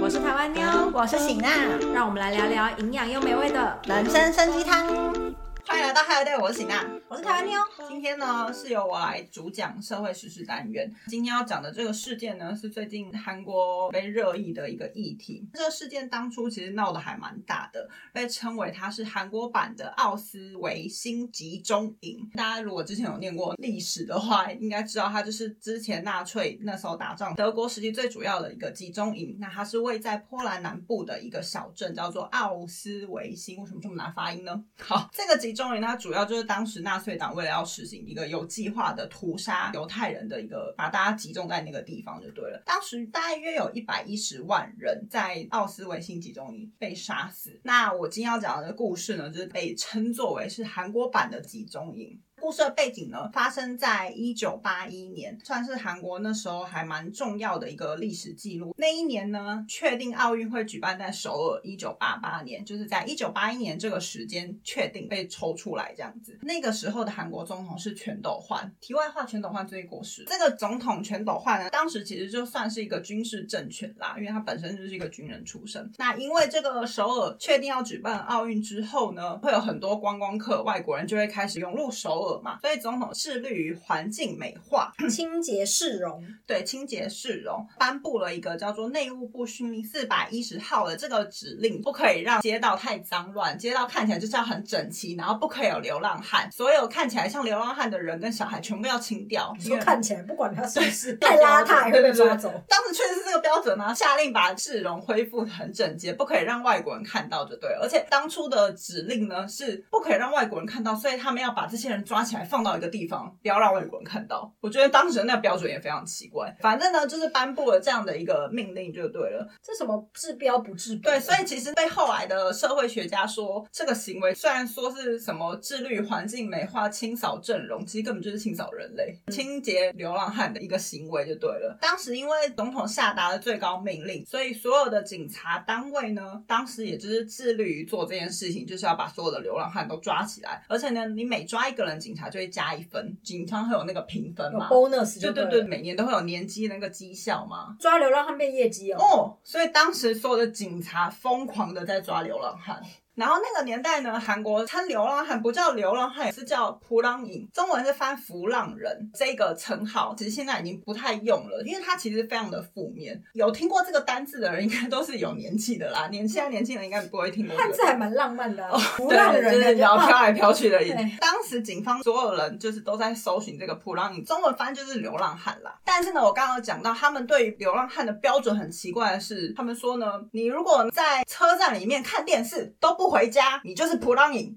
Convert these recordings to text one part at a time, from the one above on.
我是台湾妞，我是醒娜，让我们来聊聊营养又美味的人参参鸡汤。欢迎来到 Hello Day，我是喜娜。我是台湾妞。今天呢是由我来主讲社会时事单元。今天要讲的这个事件呢，是最近韩国被热议的一个议题。这个事件当初其实闹得还蛮大的，被称为它是韩国版的奥斯维辛集中营。大家如果之前有念过历史的话，应该知道它就是之前纳粹那时候打仗德国时期最主要的一个集中营。那它是位在波兰南部的一个小镇，叫做奥斯维辛。为什么这么难发音呢？好，这个集中营它主要就是当时纳粹党为了要实行一个有计划的屠杀犹太人的一个，把大家集中在那个地方就对了。当时大约有一百一十万人在奥斯维辛集中营被杀死。那我今天要讲的故事呢，就是被称作为是韩国版的集中营。故事的背景呢，发生在一九八一年，算是韩国那时候还蛮重要的一个历史记录。那一年呢，确定奥运会举办在首尔，一九八八年，就是在一九八一年这个时间确定被抽出来这样子。那个时候的韩国总统是全斗焕。题外话，全斗焕最近过世。这个总统全斗焕呢，当时其实就算是一个军事政权啦，因为他本身就是一个军人出身。那因为这个首尔确定要举办奥运之后呢，会有很多观光客、外国人就会开始涌入首尔。嘛，所以总统致力于环境美化、清洁市容，对清洁市容，颁布了一个叫做内务部训令四百一十号的这个指令，不可以让街道太脏乱，街道看起来就是要很整齐，然后不可以有流浪汉，所有看起来像流浪汉的人跟小孩全部要清掉。你说看起来不管他是不是太邋遢，会被抓走。当时确实是这个标准呢，下令把市容恢复很整洁，不可以让外国人看到就对了。而且当初的指令呢是不可以让外国人看到，所以他们要把这些人抓。起来放到一个地方，不要让外国人看到。我觉得当时那个标准也非常奇怪。反正呢，就是颁布了这样的一个命令就对了。这什么治标不治本？对，所以其实被后来的社会学家说，这个行为虽然说是什么自律环境美化、清扫阵容，其实根本就是清扫人类、清洁流浪汉的一个行为就对了。当时因为总统下达了最高命令，所以所有的警察单位呢，当时也就是致力于做这件事情，就是要把所有的流浪汉都抓起来。而且呢，你每抓一个人，警察就会加一分，警察会有那个评分嘛？bonus 就对对对，每年都会有年绩那个绩效嘛。抓流浪汉变业绩哦。哦，所以当时所有的警察疯狂的在抓流浪汉。然后那个年代呢，韩国称流浪汉不叫流浪汉，是叫普浪影，中文是翻浮浪人这个称号，其实现在已经不太用了，因为它其实非常的负面。有听过这个单字的人，应该都是有年纪的啦。年现在年轻人应该不会听过。汉字还蛮浪漫的，浮浪人就是飘来飘去的。当时警方所有人就是都在搜寻这个普朗影，中文翻就是流浪汉啦。但是呢，我刚刚讲到，他们对于流浪汉的标准很奇怪的是，他们说呢，你如果在车站里面看电视都不。回家，你就是普朗影，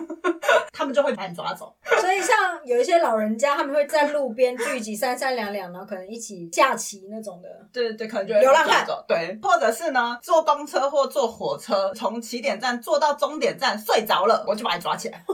他们就会把你抓走。所以，像有一些老人家，他们会在路边聚集三三两两，然后可能一起下棋那种的。对对对，可能就流浪汉。对，或者是呢，坐公车或坐火车，从起点站坐到终点站睡着了，我就把你抓起来。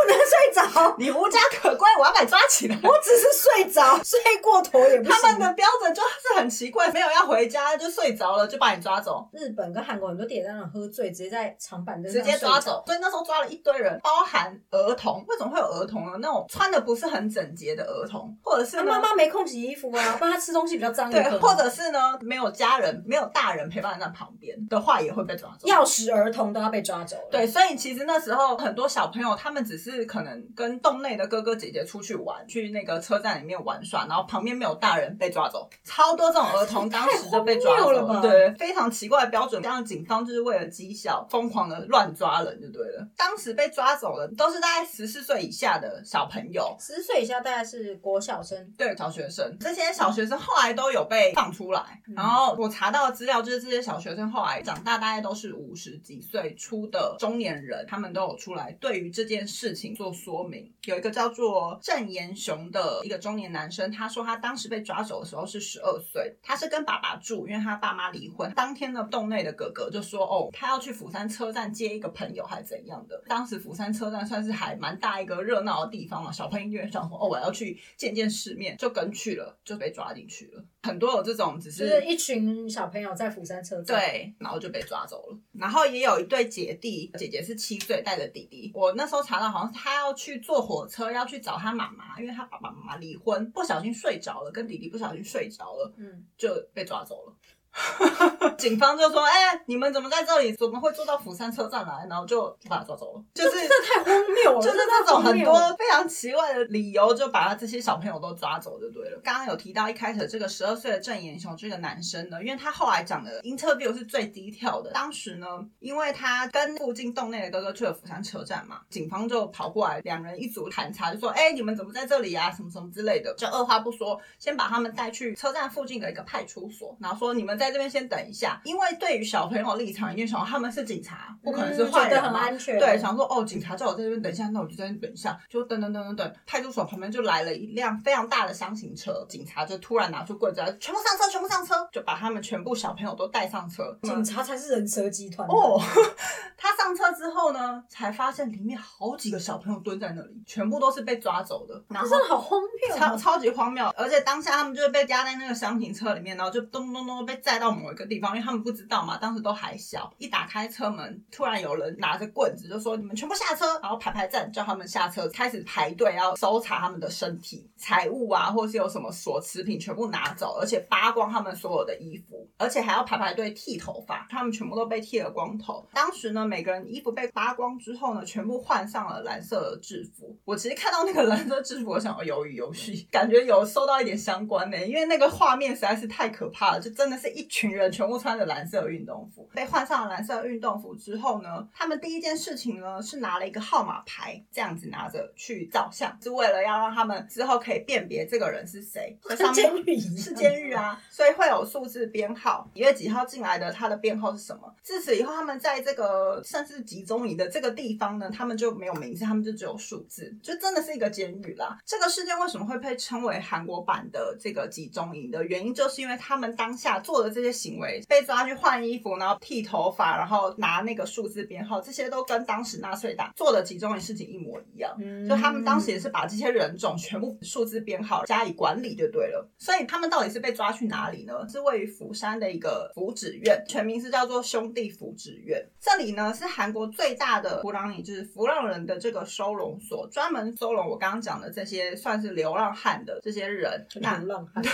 不能睡着，你无家可归，我要把你抓起来。我只是睡着，睡过头也不行。他们的标准就是很奇怪，没有要回家就睡着了，就把你抓走。日本跟韩国很多地铁站喝醉，直接在。长板凳直接抓走，所以那时候抓了一堆人，包含儿童。为什么会有儿童呢？那种穿的不是很整洁的儿童，或者是妈妈没空洗衣服啊，不然他吃东西比较脏。对，或者是呢，没有家人、没有大人陪伴在旁边的话，也会被抓走。钥匙儿童都要被抓走。对，所以其实那时候很多小朋友，他们只是可能跟洞内的哥哥姐姐出去玩，去那个车站里面玩耍，然后旁边没有大人被抓走。超多这种儿童当时就被抓走了，对，非常奇怪的标准。这样警方就是为了绩效疯狂。的乱抓人就对了。当时被抓走的都是大概十四岁以下的小朋友，十四岁以下大概是国小生，对小学生。这些小学生后来都有被放出来，然后我查到的资料就是这些小学生后来长大，大概都是五十几岁出的中年人，他们都有出来对于这件事情做说明。有一个叫做郑延雄的一个中年男生，他说他当时被抓走的时候是十二岁，他是跟爸爸住，因为他爸妈离婚。当天呢，洞内的哥哥就说：“哦，他要去釜山车。”站接一个朋友，还是怎样的。当时釜山车站算是还蛮大一个热闹的地方嘛，小朋友就想说，哦，我要去见见世面，就跟去了，就被抓进去了。很多有这种只就是一群小朋友在釜山车站，对，然后就被抓走了。然后也有一对姐弟，姐姐是七岁，带着弟弟。我那时候查到，好像是他要去坐火车，要去找他妈妈，因为他爸爸妈妈离婚，不小心睡着了，跟弟弟不小心睡着了，嗯，就被抓走了。警方就说：“哎，你们怎么在这里？怎么会坐到釜山车站来？然后就把他抓走了。就是这太荒谬了，就是那种很多非常奇怪的理由，就把他这些小朋友都抓走就对了。刚刚有提到一开始这个十二岁的郑延雄这个男生呢，因为他后来讲的 interview 是最低调的。当时呢，因为他跟附近洞内的哥哥去了釜山车站嘛，警方就跑过来，两人一组盘查，就说：哎，你们怎么在这里啊？什么什么之类的，就二话不说，先把他们带去车站附近的一个派出所，然后说你们。在这边先等一下，因为对于小朋友立场，一定想他们是警察，不可能是坏人嘛。对，想说哦，警察叫我在这边等一下，那我就在这边等一下，就等等等等等。派出所旁边就来了一辆非常大的箱型车，警察就突然拿出棍子，全部上车，全部上车，就把他们全部小朋友都带上车。警察才是人蛇集团哦。他上车之后呢，才发现里面好几个小朋友蹲在那里，全部都是被抓走的。真的好荒谬，超超级荒谬。而且当下他们就是被压在那个箱型车里面，然后就咚咚咚被载到某一个地方，因为他们不知道嘛，当时都还小。一打开车门，突然有人拿着棍子就说：“你们全部下车！”然后排排站，叫他们下车，开始排队要搜查他们的身体、财物啊，或是有什么锁持品，全部拿走，而且扒光他们所有的衣服，而且还要排排队剃头发，他们全部都被剃了光头。当时呢，每个人衣服被扒光之后呢，全部换上了蓝色的制服。我其实看到那个蓝色制服，我想要鱿鱼游戏，感觉有收到一点相关的，因为那个画面实在是太可怕了，就真的是一群人全部穿着蓝色运动服，被换上了蓝色运动服之后呢，他们第一件事情呢是拿了一个号码牌，这样子拿着去照相，是为了要让他们之后可以辨别这个人是谁。是监狱，是监狱啊，所以会有数字编号，几月几号进来的，他的编号是什么？自此以后，他们在这个算是集中营的这个地方呢，他们就没有名字，他们就只有数字，就真的是一个监狱啦。这个事件为什么会被称为韩国版的这个集中营的原因，就是因为他们当下做的这些行为，被抓去换衣服，然后剃头发，然后拿那个数字编号，这些都跟当时纳粹党做的集中营事情一模一样。嗯就他们当时也是把这些人种全部数字编号加以管理就对了。所以他们到底是被抓去哪里呢？是位于釜山的一个福祉院，全名是叫做兄弟福祉院。这里呢是韩国最大的弗朗尼，就是弗朗人的这个收容所，专门收容我刚刚讲的这些算是流浪汉的这些人。流浪汉对，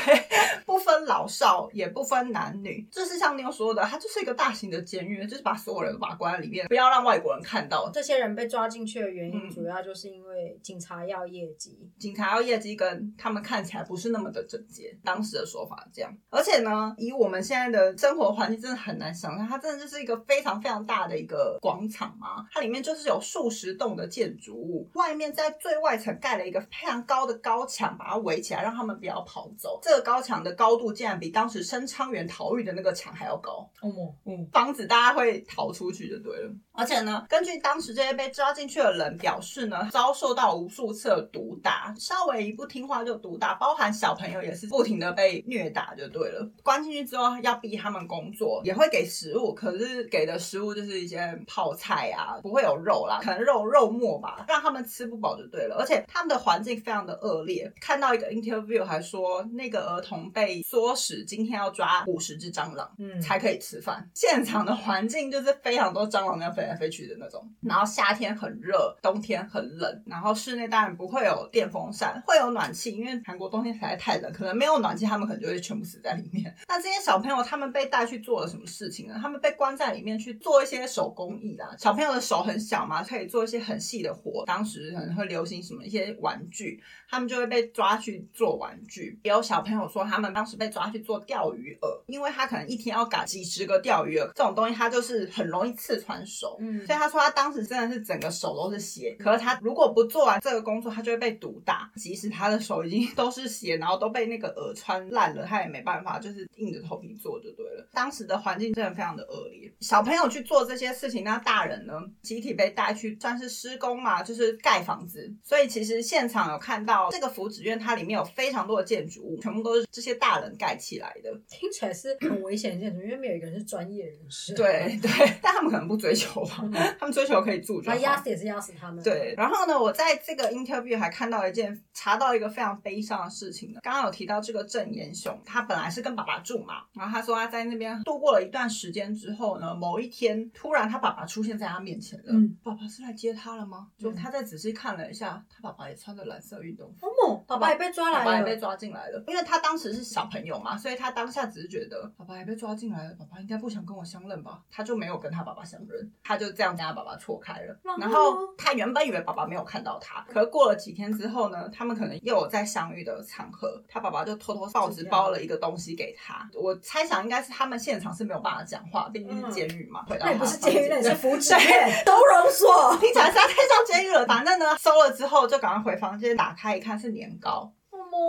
不分老少，也不分男女，就是像妞说的，它就是一个大型的监狱，就是把所有人都把关在里面，不要让外国人看到。这些人被抓进去的原因，主要就是因为警察要业绩，警察要业绩，跟他们看起来不是那么的整洁。当时的说法这样，而且呢，以我们现在的生活环境，真的很难想象，它真的就是一个非常非常大的一个广场嘛。它里面就是有数十栋的建筑物，外面在最外层盖了一个非常高的高墙，把它围起来，让他们不要跑走。这个高墙的高度竟然比当时申昌元逃狱的那个墙还要高，哦，嗯，防止大家会逃出去就对了。而且呢，根据当时这些被抓进去的人表示呢，遭受到无数次的毒打，稍微一不听话就毒打，包含小朋友也是不停的被虐打就对了。关进去之后要逼他们工作，也会给食物，可是给的食物就是一些泡菜啊，不会有肉啦，可能肉肉末吧，让他们吃不饱就对了。而且他们的环境非常的恶劣，看到一个 interview 还说那个儿童被唆使今天要抓五十只蟑螂，嗯，才可以吃饭。现场的环境就是非常多蟑螂要飞。来飞去的那种，然后夏天很热，冬天很冷，然后室内当然不会有电风扇，会有暖气，因为韩国冬天实在太冷，可能没有暖气，他们可能就会全部死在里面。那这些小朋友他们被带去做了什么事情呢？他们被关在里面去做一些手工艺啦。小朋友的手很小嘛，可以做一些很细的活。当时可能会流行什么一些玩具，他们就会被抓去做玩具。也有小朋友说，他们当时被抓去做钓鱼饵，因为他可能一天要赶几十个钓鱼饵，这种东西他就是很容易刺穿手。嗯，所以他说他当时真的是整个手都是血，可是他如果不做完这个工作，他就会被毒打。即使他的手已经都是血，然后都被那个饵穿烂了，他也没办法，就是硬着头皮做就对了。当时的环境真的非常的恶劣，小朋友去做这些事情，那大人呢，集体被带去算是施工嘛，就是盖房子。所以其实现场有看到这个福祉院，它里面有非常多的建筑物，全部都是这些大人盖起来的，听起来是很危险的一件事，因为没有一个人是专业人士。对对，但他们可能不追求吧，他们追求可以住就好。压死也是压死他们。对，然后呢，我在这个 interview 还看到一件查到一个非常悲伤的事情呢。刚刚有提到这个郑延雄，他本来是跟爸爸住嘛，然后他说他在那边度过了一段时间之后呢，某一天突然他爸爸出现在他面前了。嗯爸爸是来接他了吗？就他再仔细看了一下，他爸爸也穿着蓝色运动服。哦，爸爸也被抓来了，爸爸也被抓进来了，因为他当时是小朋友嘛，所以他当下只是觉得爸爸也被抓进来了，爸爸应该不想跟我相认吧，他就没有跟他爸爸相认，他就这样跟他爸爸错开了。然后他原本以为爸爸没有看到他，可是过了几天之后呢，他们可能又有在相遇的场合，他爸爸就偷偷报纸包了一个东西给他。我猜想应该是他们现场是没有办法讲话，毕竟是监狱嘛，回到那也不是监狱，那也是福祉院、收 容所。听起来实在太像监狱了。反正呢，收了之后就赶快回房间打开一看是年糕，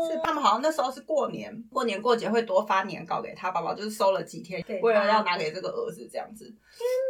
是他们好像那时候是过年，过年过节会多发年糕给他爸爸，就是收了几天为了要拿给这个儿子这样子。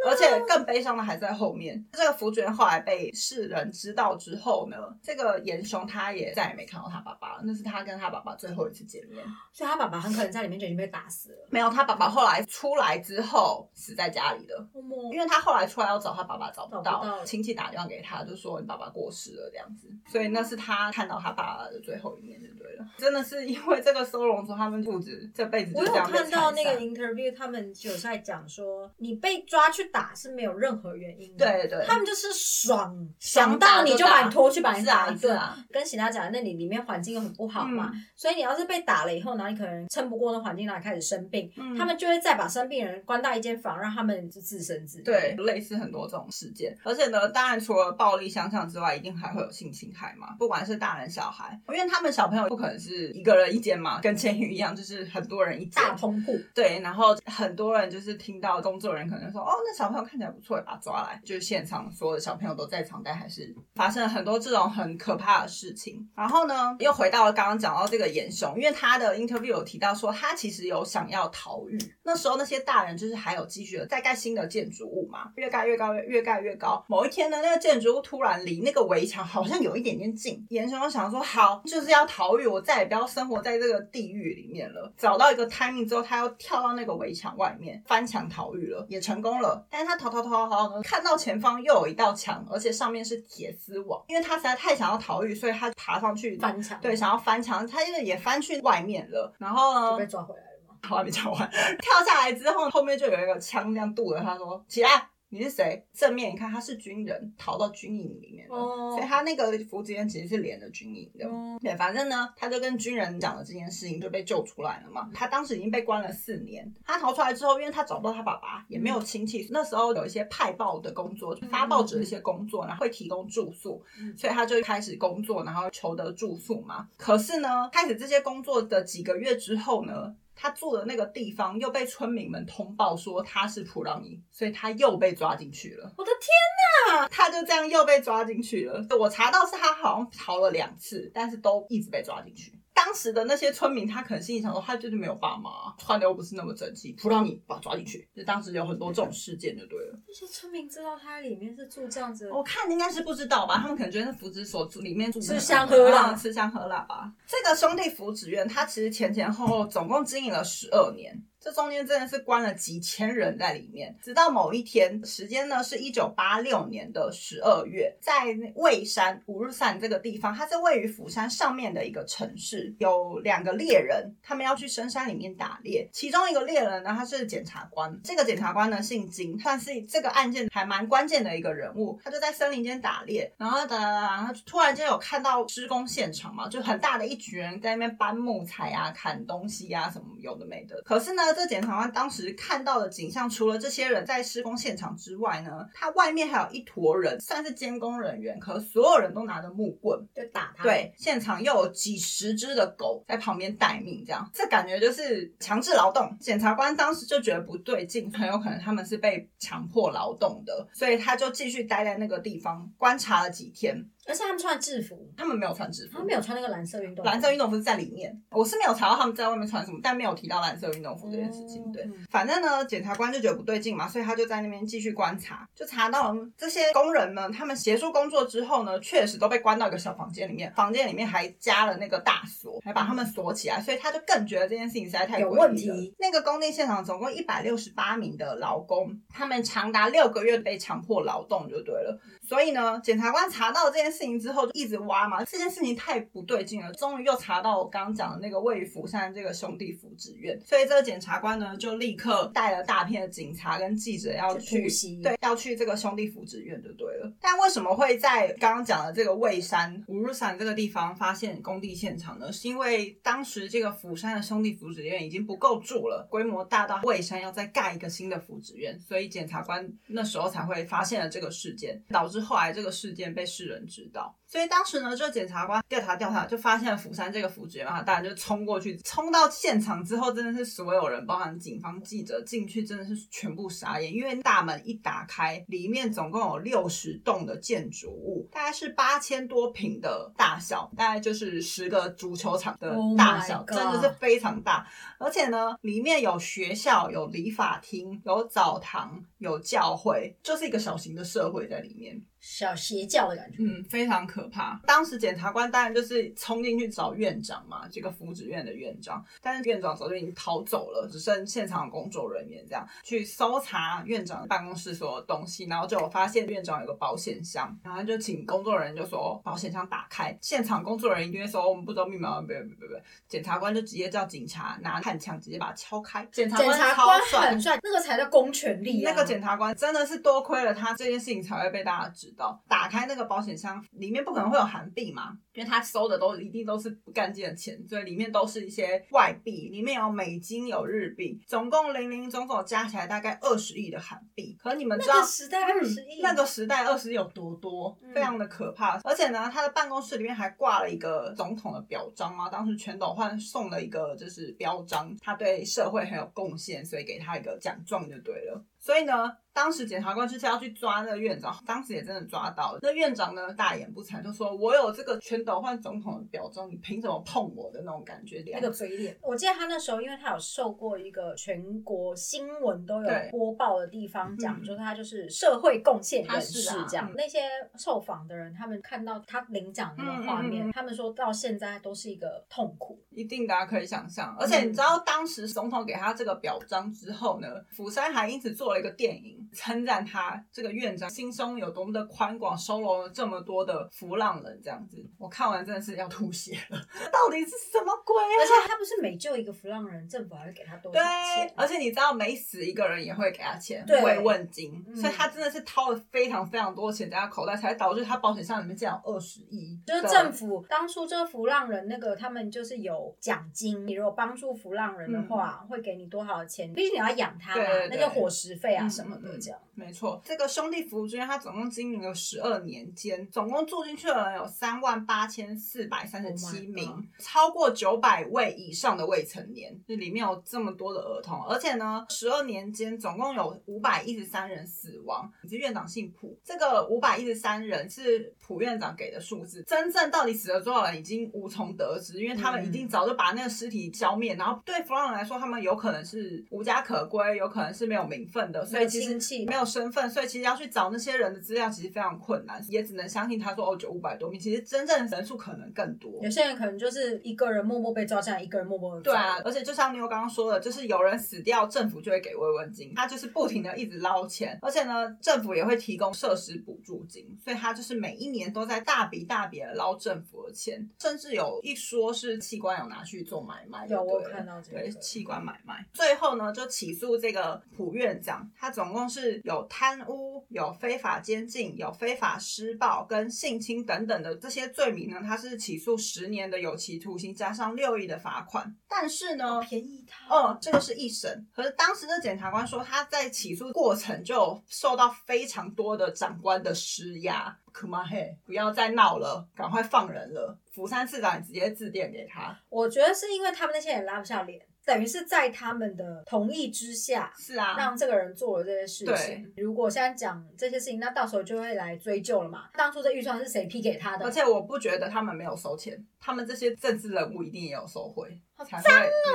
而且更悲伤的还在后面，这个福主任后来被世人知道之后呢，这个严雄他也再也没看到他爸爸了，那是他跟他爸爸最后一次见面。所以他爸爸很可能在里面就已经被打死了。没有，他爸爸后来出来之后死在家里了。哦因为他后来出来要找他爸爸找不到，亲戚打电话给他，就说你爸爸过世了这样子，所以那是他看到他爸爸的最后一面对不对了。真的是因为这个收容所，他们兔子这辈子就我有看到那个 interview，他们有在讲说，你被抓去打是没有任何原因的。对对，他们就是爽，想想到你就把你拖去把你打一顿。跟其他讲的，那里里面环境又很不好嘛，嗯所以你要是被打了以后，然后你可能撑不过那环境，然后开始生病，嗯他们就会再把生病人关到一间房，让他们就自生自灭。对，类似很多这种事件，而且呢，当然除了暴力相向之外，一定还会有性侵害嘛，不管是大人小孩，因为他们小朋友不可能是一个人一间嘛，跟监狱一样，就是很多人一间。大通铺。对，然后很多人就是听到工作人员可能说，哦，那小朋友看起来不错，把他抓来。就是现场所有的小朋友都在场，但还是发生了很多这种很可怕的事情。然后呢，又回到了刚刚讲到这个严雄，因为他的 interview 有提到说，他其实有想要逃狱。那时候那些大人就是还有继续的在盖新的建筑物嘛，越盖越高，越盖越高。某一天呢，那个建筑物突然离那个围墙好像有一点点近，严雄就想说，好，就是要逃狱，我再也不要生活在这个地狱里面了。找到一个 timing 之后，他要跳到那个围墙外面翻墙逃狱了，也成功了。但是他逃逃逃逃逃呢，看到前方又有一道墙，而且上面是铁丝网，因为他实在太想要逃狱，所以他爬上去翻墙对，想要翻墙，他因为也翻去外面了，然后呢就被抓回来了吗？我 还没讲完，跳下来之后，后面就有一个枪这样堵着他说：“起来，你是谁？”正面你看，他是军人，逃到军营里面了，哦所以他那个服职员其实是连着军营的。哦对，反正呢，他就跟军人讲了这件事情，就被救出来了嘛。他当时已经被关了四年，他逃出来之后，因为他找不到他爸爸，也没有亲戚，那时候有一些派报的工作，发报纸的一些工作，然后会提供住宿，嗯所以他就开始工作，然后求得住宿嘛。可是呢，开始这些工作的几个月之后呢，他住的那个地方又被村民们通报说他是普朗尼，所以他又被抓进去了。我的天！他就这样又被抓进去了。我查到是他好像逃了两次，但是都一直被抓进去。当时的那些村民，他可能心里想说，他就是没有爸妈，穿的又不是那么整齐，不让你把他抓进去。就当时有很多这种事件，就对了。那些村民知道他里面是住这样子，我看应该是不知道吧，他们可能觉得是福祉所住里面住吃香喝辣啊吃香喝辣吧。这个兄弟福祉院，它其实前前后后总共经营了十二年。这中间真的是关了几千人在里面，直到某一天，时间呢是一九八六年的十二月，在蔚山五日山这个地方，它是位于釜山上面的一个城市，有两个猎人，他们要去深山里面打猎，其中一个猎人呢，他是检察官，这个检察官呢姓金，算是这个案件还蛮关键的一个人物，他就在森林间打猎，然后打打打，然后突然间有看到施工现场嘛，就很大的一群人在那边搬木材啊、砍东西啊，什么有的没的。可是呢，这检察官当时看到的景象，除了这些人在施工现场之外呢，他外面还有一坨人，算是监工人员，可所有人都拿着木棍，就打他。，对，现场又有几十只的狗在旁边待命，这样，这感觉就是强制劳动。检察官当时就觉得不对劲，很有可能他们是被强迫劳动的，所以他就继续待在那个地方观察了几天。而且他们穿制服，他们没有穿制服他们，没有穿那个蓝色运动服。蓝色运动服是在里面，我是没有查到他们在外面穿什么，但没有提到蓝色运动服这件事情。对反正呢，检察官就觉得不对劲嘛，所以他就在那边继续观察，就查到了这些工人们，他们协助工作之后呢，确实都被关到一个小房间里面，房间里面还加了那个大锁，还把他们锁起来，所以他就更觉得这件事情实在太有问题。那个工地现场总共一百六十八名的劳工，他们长达六个月被强迫劳动就对了。所以呢，检察官查到这件事情之后，就一直挖嘛，这件事情太不对劲了。终于又查到我刚刚讲的那个位于釜山这个兄弟福祉院，所以这个检察官呢，就立刻带了大片的警察跟记者要去去对，要去这个兄弟福祉院就对了。但为什么会在刚刚讲的这个蔚山五日山这个地方发现工地现场呢？是因为当时这个釜山的兄弟福祉院已经不够住了，规模大到蔚山要再盖一个新的福祉院，所以检察官那时候才会发现了这个事件，导致后来这个事件被世人知道。所以当时呢，这个检察官调查调查，就发现了釜山这个福祉院嘛，当然就冲过去，冲到现场之后，真的是所有人，包含警方、记者进去，真的是全部傻眼，因为大门一打开，里面总共有六十栋的建筑物，大概是八千多平的大小，大概就是十个足球场的 Oh 大小真的是非常大。而且呢，里面有学校、有理发厅、有澡堂、有教会，就是一个小型的社会在里面。小邪教的感觉。嗯，非常可怕。当时检察官当然就是冲进去找院长嘛，这个福祉院的院长，但是院长早就已经逃走了，只剩现场工作人员这样去搜查院长办公室所有东西，然后就有发现院长有个保险箱，然后就请工作人员就说保险箱打开，现场工作人员一定会说哦我们不知道密码，别别别别，检察官就直接叫警察拿焊枪直接把它敲开，检察检官察官超帅很。帅，那个才叫公权力啊！那个检察官真的是多亏了他，这件事情才会被大家知道。打开那个保险箱，里面不可能会有韩币嘛，因为他收的都一定都是不干净的钱，所以里面都是一些外币，里面有美金有日币，总共零零总总加起来大概二十亿的韩币。可你们知道那个时代二十亿，那个时代二十亿有多多，嗯非常的可怕。而且呢，他的办公室里面还挂了一个总统的表彰啊，当时全斗焕送了一个就是标章，他对社会很有贡献，所以给他一个奖状就对了。所以呢，当时检察官就是要去抓那个院长，当时也真的抓到了。那院长呢，大言不惭，就说：“我有这个全斗焕总统的表彰，你凭什么碰我的那种感觉？”那个嘴脸。我记得他那时候，因为他有受过一个全国新闻都有播报的地方讲，嗯就是他就是社会贡献人士这样。嗯那些受访的人，他们看到他领奖那个画面，嗯嗯嗯他们说到现在都是一个痛苦。一定大家可以想象，而且你知道当时总统给他这个表彰之后呢，釜山还因此做了一个电影，称赞他这个院长心胸有多么的宽广，收容了这么多的浮浪人，这样子，我看完真的是要吐血了，到底是什么鬼啊？而且他不是每救一个浮浪人，政府还会给他多少对钱，？而且你知道每死一个人也会给他钱对慰问金，嗯所以他真的是掏了非常非常多钱在他口袋，才导致他保险箱里面竟然有二十亿。就是政府当初这个浮浪人那个，他们就是有奖金，你如果帮助浮浪人的话，会给你多少钱？毕竟你要养他嘛，嗯对对对那个伙食费啊嗯什么的这样。没错，这个兄弟服务之院，它总共经营了十二年间，总共住进去的人有三万八千四百三十 Oh 七名超过九百位以上的未成年，就里面有这么多的儿童，而且呢，十二年间总共有五百一十三人死亡。你是院长姓朴，这个五百一十三人是朴院长给的数字，真正到底死了多少人已经无从得知，因为他们已经早就把那个尸体消灭，然后对弗朗人来说，他们有可能是无家可归，有可能是没有名分的，所以其实没有身份，所以其实要去找那些人的资料，其实非常困难，也只能相信他说哦，就五百多名，其实真正人数可能更多。有些人可能就是一个人默默被抓进来，一个人默默地走对啊，而且就像妞刚刚说的，就是有人死掉，政府就会给慰问金，他就是不停的一直捞钱，而且呢，政府也会提供设施补助金，所以他就是每一年都在大笔大笔的捞政府的钱，甚至有一说是器官有拿去做买卖，有我有看到这个。对器官买卖，最后呢就起诉这个普院长，他总共是有贪污、有非法监禁、有非法施暴跟性侵等等的这些罪名呢，他是起诉十年的有期徒刑加上六亿的罚款，但是呢，便宜他。哦，这个是一审。可是当时的检察官说，他在起诉过程就受到非常多的长官的施压。可妈嘿，不要再闹了，赶快放人了。釜山市长直接致电给他，我觉得是因为他们那些人拉不下脸，等于是在他们的同意之下，是啊，让这个人做了这些事情。如果现在讲这些事情，那到时候就会来追究了嘛。当初这预算是谁批给他的？而且我不觉得他们没有收钱，他们这些政治人物一定也有收贿。好脏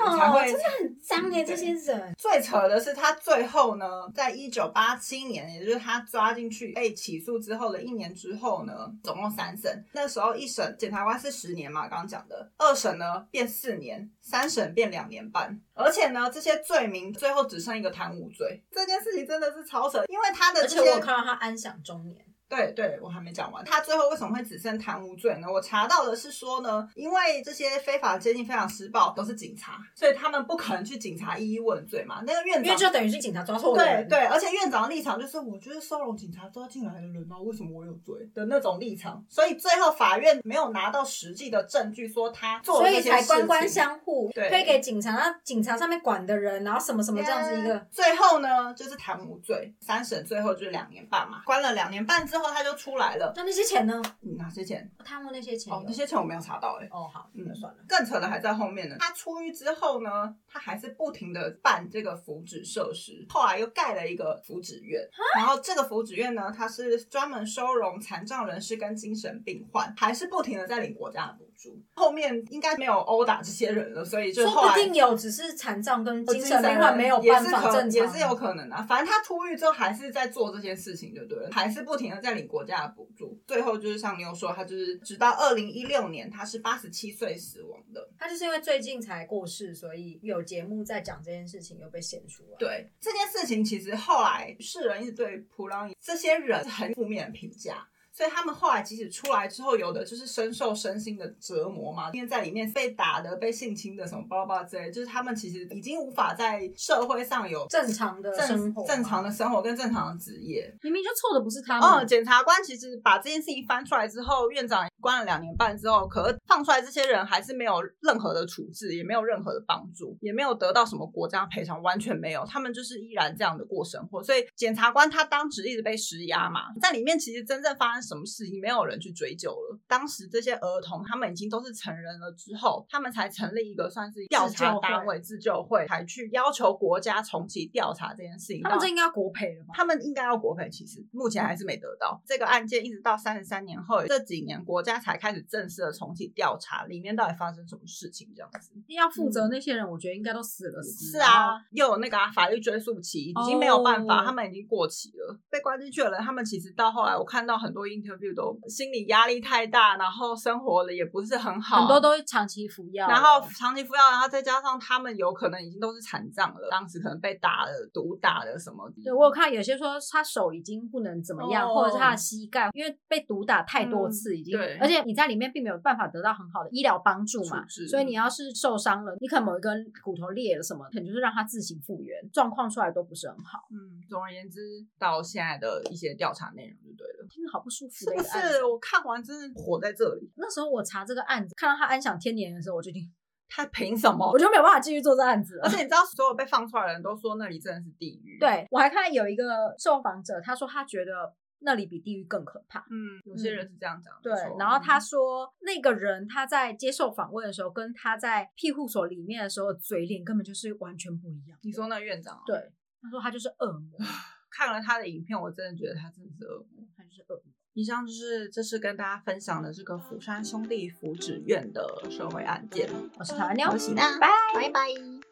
哦，真的很脏耶！这些人最扯的是，他最后呢，在一九八七年，也就是他抓进去被起诉之后的一年之后呢，总共三审。那时候一审检察官是十年嘛，刚刚讲的，二审呢变四年，三审变两年半。而且呢，这些罪名最后只剩一个贪污罪。这件事情真的是超扯，因为他的，而且我看到他安享中年。对对，我还没讲完。他最后为什么会只剩贪污罪呢？我查到的是说呢，因为这些非法接近、非法施暴都是警察，所以他们不可能去警察一一问罪嘛。那个院长因为就等于是警察抓错人，对对，而且院长的立场就是，我觉得收容警察抓进来的人啊，为什么我有罪的那种立场。所以最后法院没有拿到实际的证据说他做，所以才官官相护，推给警察，那警察上面管的人，然后什么什么这样子一个，最后呢就是贪污罪，三审最后就是两年半嘛，关了两年半之后他就出来了。那那些钱呢？哪些钱？贪污那些钱？哦，那些钱我没有查到哎。哦，好，那算了。更扯的还在后面呢。他出狱之后呢，他还是不停的办这个福祉设施，后来又盖了一个福祉院。然后这个福祉院呢，它是专门收容残障人士跟精神病患，还是不停的在领国家的补助。后面应该没有殴打这些人了，所以就说不定有，只是残障跟精神病患没有办法正常，也是有可能啊。反正他出狱之后还是在做这件事情，对不对？还是不停的在领国家的补助。最后就是像你有说，他就是直到二零一六年，他是八十七岁死亡的。他就是因为最近才过世，所以有节目在讲这件事情，又被显出来。对这件事情，其实后来世人一直对普朗这些人很负面的评价。所以他们后来即使出来之后，有的就是深受身心的折磨嘛，因为在里面被打的、被性侵的什么巴拉巴拉之类，就是他们其实已经无法在社会上有正常的生活、正常的生活跟正常的职业。明明就错的不是他们。哦，检察官其实把这件事情翻出来之后，院长关了两年半之后，可放出来这些人还是没有任何的处置，也没有任何的帮助，也没有得到什么国家赔偿，完全没有，他们就是依然这样的过生活。所以检察官他当时一直被施压嘛，在里面其实真正发生什么事情没有人去追究了。当时这些儿童他们已经都是成人了之后，他们才成立一个算是调查单位自救会，才去要求国家重启调查这件事情。他们这应该要国赔了吧？他们应该要国赔，其实目前还是没得到。这个案件一直到三十三年后，这几年国家才开始正式的重启调查，里面到底发生什么事情这样子。要负责那些人，我觉得应该都死了。是啊，又有那个法律追溯期，已经没有办法，他们已经过期了。被关进去的人，他们其实到后来，我看到很多 interview 都。心理压力太大，然后生活的也不是很好，很多都长期服药，然后长期服药，然后再加上他们有可能已经都是残障了，当时可能被打了、毒打了什么。对我有看有些说他手已经不能怎么样，或者是他的膝盖因为被毒打太多次已经，而且你在里面并没有办法得到很好的医疗帮助嘛，所以你要是受伤了，你可能某一根骨头裂了什么，可能就是让它自行复原，状况出来都不是很好。嗯，总而言之，到现在的一些调查内容就对了，听着好不舒服的一个案子。我看完真的火在这里。那时候我查这个案子，看到他安享天年的时候，我就定 他凭什么？我就没有办法继续做这案子。而且你知道，所有被放出来的人都说那里真的是地狱。对我还看有一个受访者，他说他觉得那里比地狱更可怕。嗯，有些人是这样讲。对，然后他说那个人他在接受访问的时候，跟他在庇护所里面的时候嘴脸根本就是完全不一样。你说那院长？对，他说他就是恶魔。看了他的影片，我真的觉得他真的是恶魔，他就是恶魔。以上就是这次跟大家分享的这个釜山兄弟福祉院的社会案件。我是台湾妞，我是喜娜，拜拜拜。